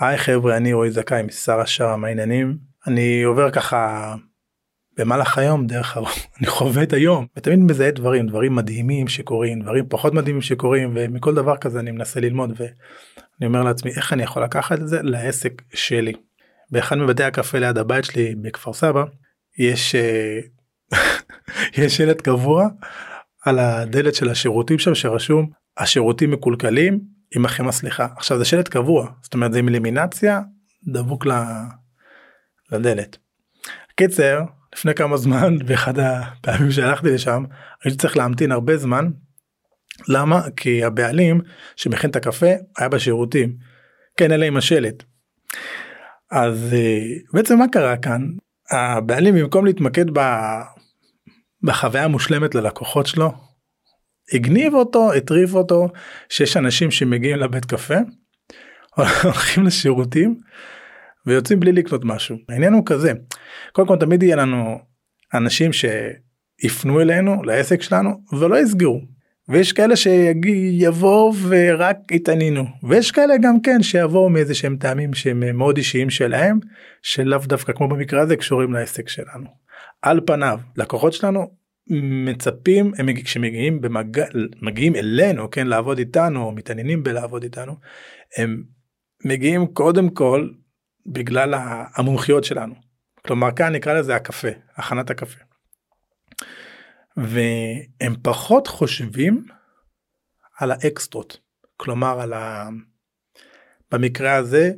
היי חבר'ה אני רועי זכאי משר השאר מה העניינים אני עובר ככה במהלך היום דרך הרוב אני חווה את היום ותמיד מזהה דברים דברים מדהימים שקורים דברים פחות מדהימים שקורים ומכל דבר כזה אני מנסה ללמוד ואני אומר לעצמי איך אני יכול לקחת את זה לעסק שלי. באחד מבתי הקפה ליד הבית שלי בכפר סבא יש אה, יש שלט קבוע על הדלת של השירותים שם שרשום השירותים מקולקלים עמכם הסליחה עכשיו זה שלט קבוע זאת אומרת זה עם אלימינציה דבוק לדלת. קיצר לפני כמה זמן באחד הפעמים שהלכתי לשם הייתי צריך להמתין הרבה זמן. למה? כי הבעלים שמכין את הקפה היה בשירותים. כן אלה עם השלט. אז אה, בעצם מה קרה כאן? הבעלים במקום להתמקד ב... בחוויה המושלמת ללקוחות שלו הגניב אותו הטריף אותו שיש אנשים שמגיעים לבית קפה הולכים לשירותים ויוצאים בלי לקנות משהו. העניין הוא כזה קודם כל תמיד יהיה לנו אנשים שיפנו אלינו לעסק שלנו ולא יסגרו. ויש כאלה שיבואו ורק יתעניינו. ויש כאלה גם כן שיבואו מאיזה שהם טעמים שהם מאוד אישיים שלהם שלאו דווקא כמו במקרה הזה קשורים לעסק שלנו. על פניו לקוחות שלנו מצפים הם כשמגיעים במגע מגיעים אלינו כן לעבוד איתנו או מתעניינים בלעבוד איתנו הם מגיעים קודם כל בגלל המומחיות שלנו. כלומר כאן נקרא לזה הקפה הכנת הקפה. והם פחות חושבים על האקסטרות כלומר על ה... במקרה הזה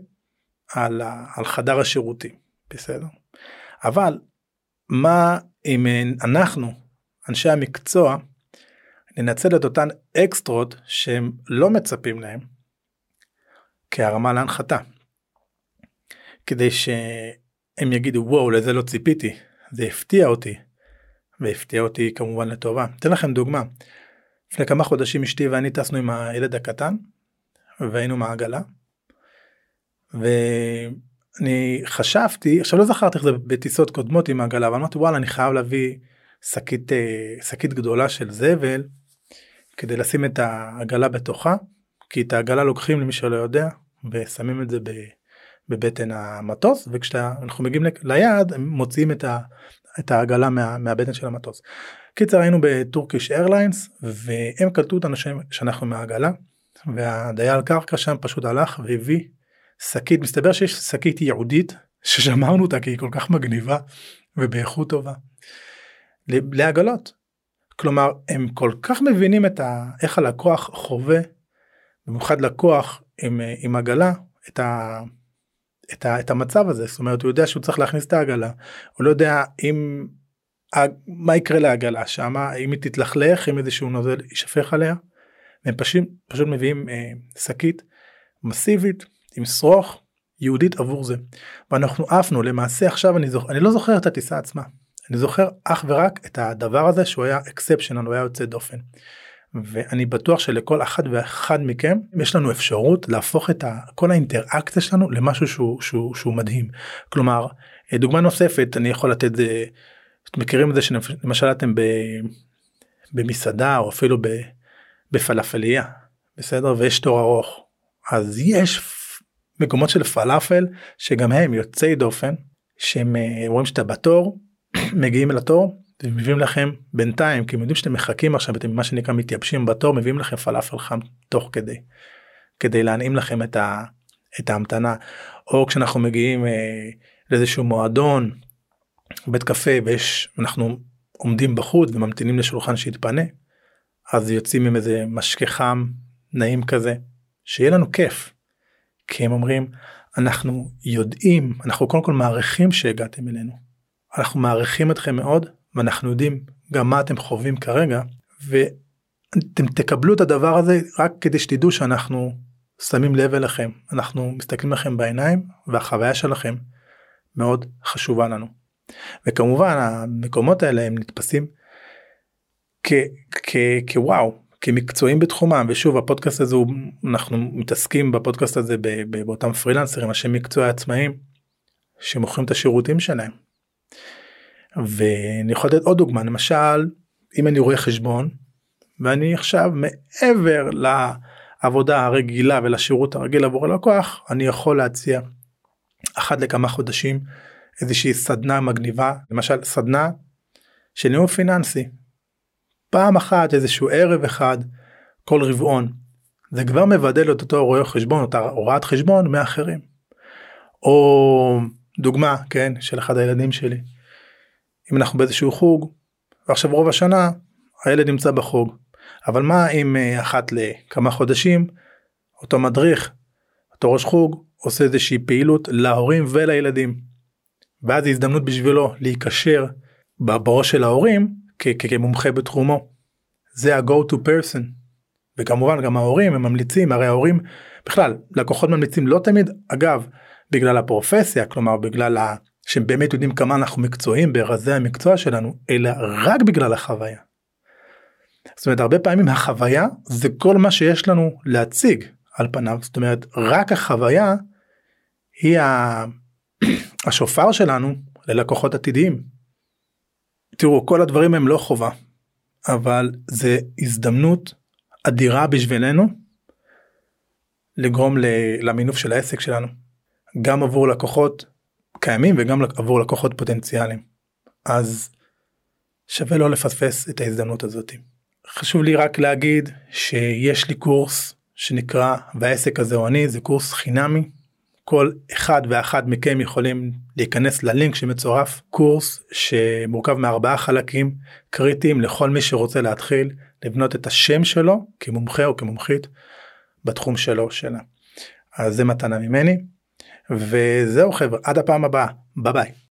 על, ה... על חדר השירותים בסדר אבל מה אם אנחנו אנשי המקצוע ננצל את אותן אקסטרות שהם לא מצפים להם כהרמה להנחתה. כדי שהם יגידו וואו לזה לא ציפיתי זה הפתיע אותי והפתיע אותי כמובן לטובה. אתן לכם דוגמה. לפני כמה חודשים אשתי ואני טסנו עם הילד הקטן והיינו מעגלה. ואני חשבתי עכשיו לא זכרתי איך זה בטיסות קודמות עם העגלה אבל אמרתי וואלה אני חייב להביא שקית אה, שקית גדולה של זבל כדי לשים את העגלה בתוכה כי את העגלה לוקחים למי שלא יודע ושמים את זה בבטן המטוס וכשאנחנו מגיעים ליעד הם מוציאים את, ה, את העגלה מה, מהבטן של המטוס. קיצר היינו בטורקיש איירליינס והם קלטו אותנו שאנחנו מהעגלה והדייל קרקע שם פשוט הלך והביא שקית מסתבר שיש שקית ייעודית ששמרנו אותה כי היא כל כך מגניבה ובאיכות טובה. לעגלות. כלומר הם כל כך מבינים את ה, איך הלקוח חווה במיוחד לקוח עם, עם עגלה את, ה, את, ה, את המצב הזה זאת אומרת הוא יודע שהוא צריך להכניס את העגלה הוא לא יודע אם מה יקרה לעגלה שמה אם היא תתלכלך אם איזשהו נוזל יישפך עליה. הם פשוט פשוט מביאים אה, שקית מסיבית עם שרוך יהודית עבור זה ואנחנו עפנו למעשה עכשיו אני זוכר אני לא זוכר את הטיסה עצמה אני זוכר אך ורק את הדבר הזה שהוא היה אקספשן הוא היה יוצא דופן. ואני בטוח שלכל אחד ואחד מכם יש לנו אפשרות להפוך את כל האינטראקציה שלנו למשהו שהוא, שהוא, שהוא מדהים. כלומר דוגמה נוספת אני יכול לתת זה מכירים את זה שלמשל אתם ב, במסעדה או אפילו ב, בפלאפליה בסדר ויש תור ארוך אז יש מקומות של פלאפל שגם הם יוצאי דופן שהם אה, רואים שאתה בתור מגיעים אל התור ומביאים לכם בינתיים כי הם יודעים שאתם מחכים עכשיו אתם מה שנקרא מתייבשים בתור מביאים לכם פלאפל חם תוך כדי כדי להנעים לכם את, ה, את ההמתנה. או כשאנחנו מגיעים אה, לאיזשהו מועדון בית קפה ויש אנחנו עומדים בחוץ וממתינים לשולחן שיתפנה אז יוצאים עם איזה משקה חם נעים כזה שיהיה לנו כיף. כי הם אומרים אנחנו יודעים אנחנו קודם כל מעריכים שהגעתם אלינו אנחנו מעריכים אתכם מאוד ואנחנו יודעים גם מה אתם חווים כרגע ואתם תקבלו את הדבר הזה רק כדי שתדעו שאנחנו שמים לב אליכם אנחנו מסתכלים לכם בעיניים והחוויה שלכם מאוד חשובה לנו. וכמובן המקומות האלה הם נתפסים כוואו כמקצועים בתחומם ושוב הפודקאסט הזה הוא אנחנו מתעסקים בפודקאסט הזה באותם פרילנסרים אנשי מקצוע עצמאים שמוכרים את השירותים שלהם. ואני יכול לתת עוד דוגמה למשל אם אני רואה חשבון ואני עכשיו מעבר לעבודה הרגילה ולשירות הרגיל עבור הלקוח אני יכול להציע אחת לכמה חודשים איזושהי סדנה מגניבה למשל סדנה של ניהול פיננסי. פעם אחת איזשהו ערב אחד כל רבעון זה כבר מבדל את אותו רואה חשבון אותה הוראת חשבון מאחרים. או דוגמה כן של אחד הילדים שלי. אם אנחנו באיזשהו חוג ועכשיו רוב השנה הילד נמצא בחוג אבל מה אם אה, אחת לכמה חודשים אותו מדריך אותו ראש חוג עושה איזושהי פעילות להורים ולילדים. ואז זו הזדמנות בשבילו להיקשר בראש של ההורים כמומחה בתחומו. זה ה-go to person. וכמובן גם ההורים הם ממליצים הרי ההורים בכלל לקוחות ממליצים לא תמיד אגב בגלל הפרופסיה כלומר בגלל ה... שהם באמת יודעים כמה אנחנו מקצועיים ברזי המקצוע שלנו אלא רק בגלל החוויה. זאת אומרת הרבה פעמים החוויה זה כל מה שיש לנו להציג על פניו זאת אומרת רק החוויה היא השופר שלנו ללקוחות עתידיים. תראו כל הדברים הם לא חובה אבל זה הזדמנות אדירה בשבילנו לגרום למינוף של העסק שלנו גם עבור לקוחות קיימים וגם עבור לקוחות פוטנציאליים אז שווה לא לפספס את ההזדמנות הזאת. חשוב לי רק להגיד שיש לי קורס שנקרא והעסק הזה הוא אני זה קורס חינמי כל אחד ואחד מכם יכולים להיכנס ללינק שמצורף קורס שמורכב מארבעה חלקים קריטיים לכל מי שרוצה להתחיל לבנות את השם שלו כמומחה או כמומחית בתחום שלו שלה. אז זה מתנה ממני וזהו חבר'ה עד הפעם הבאה ביי ביי.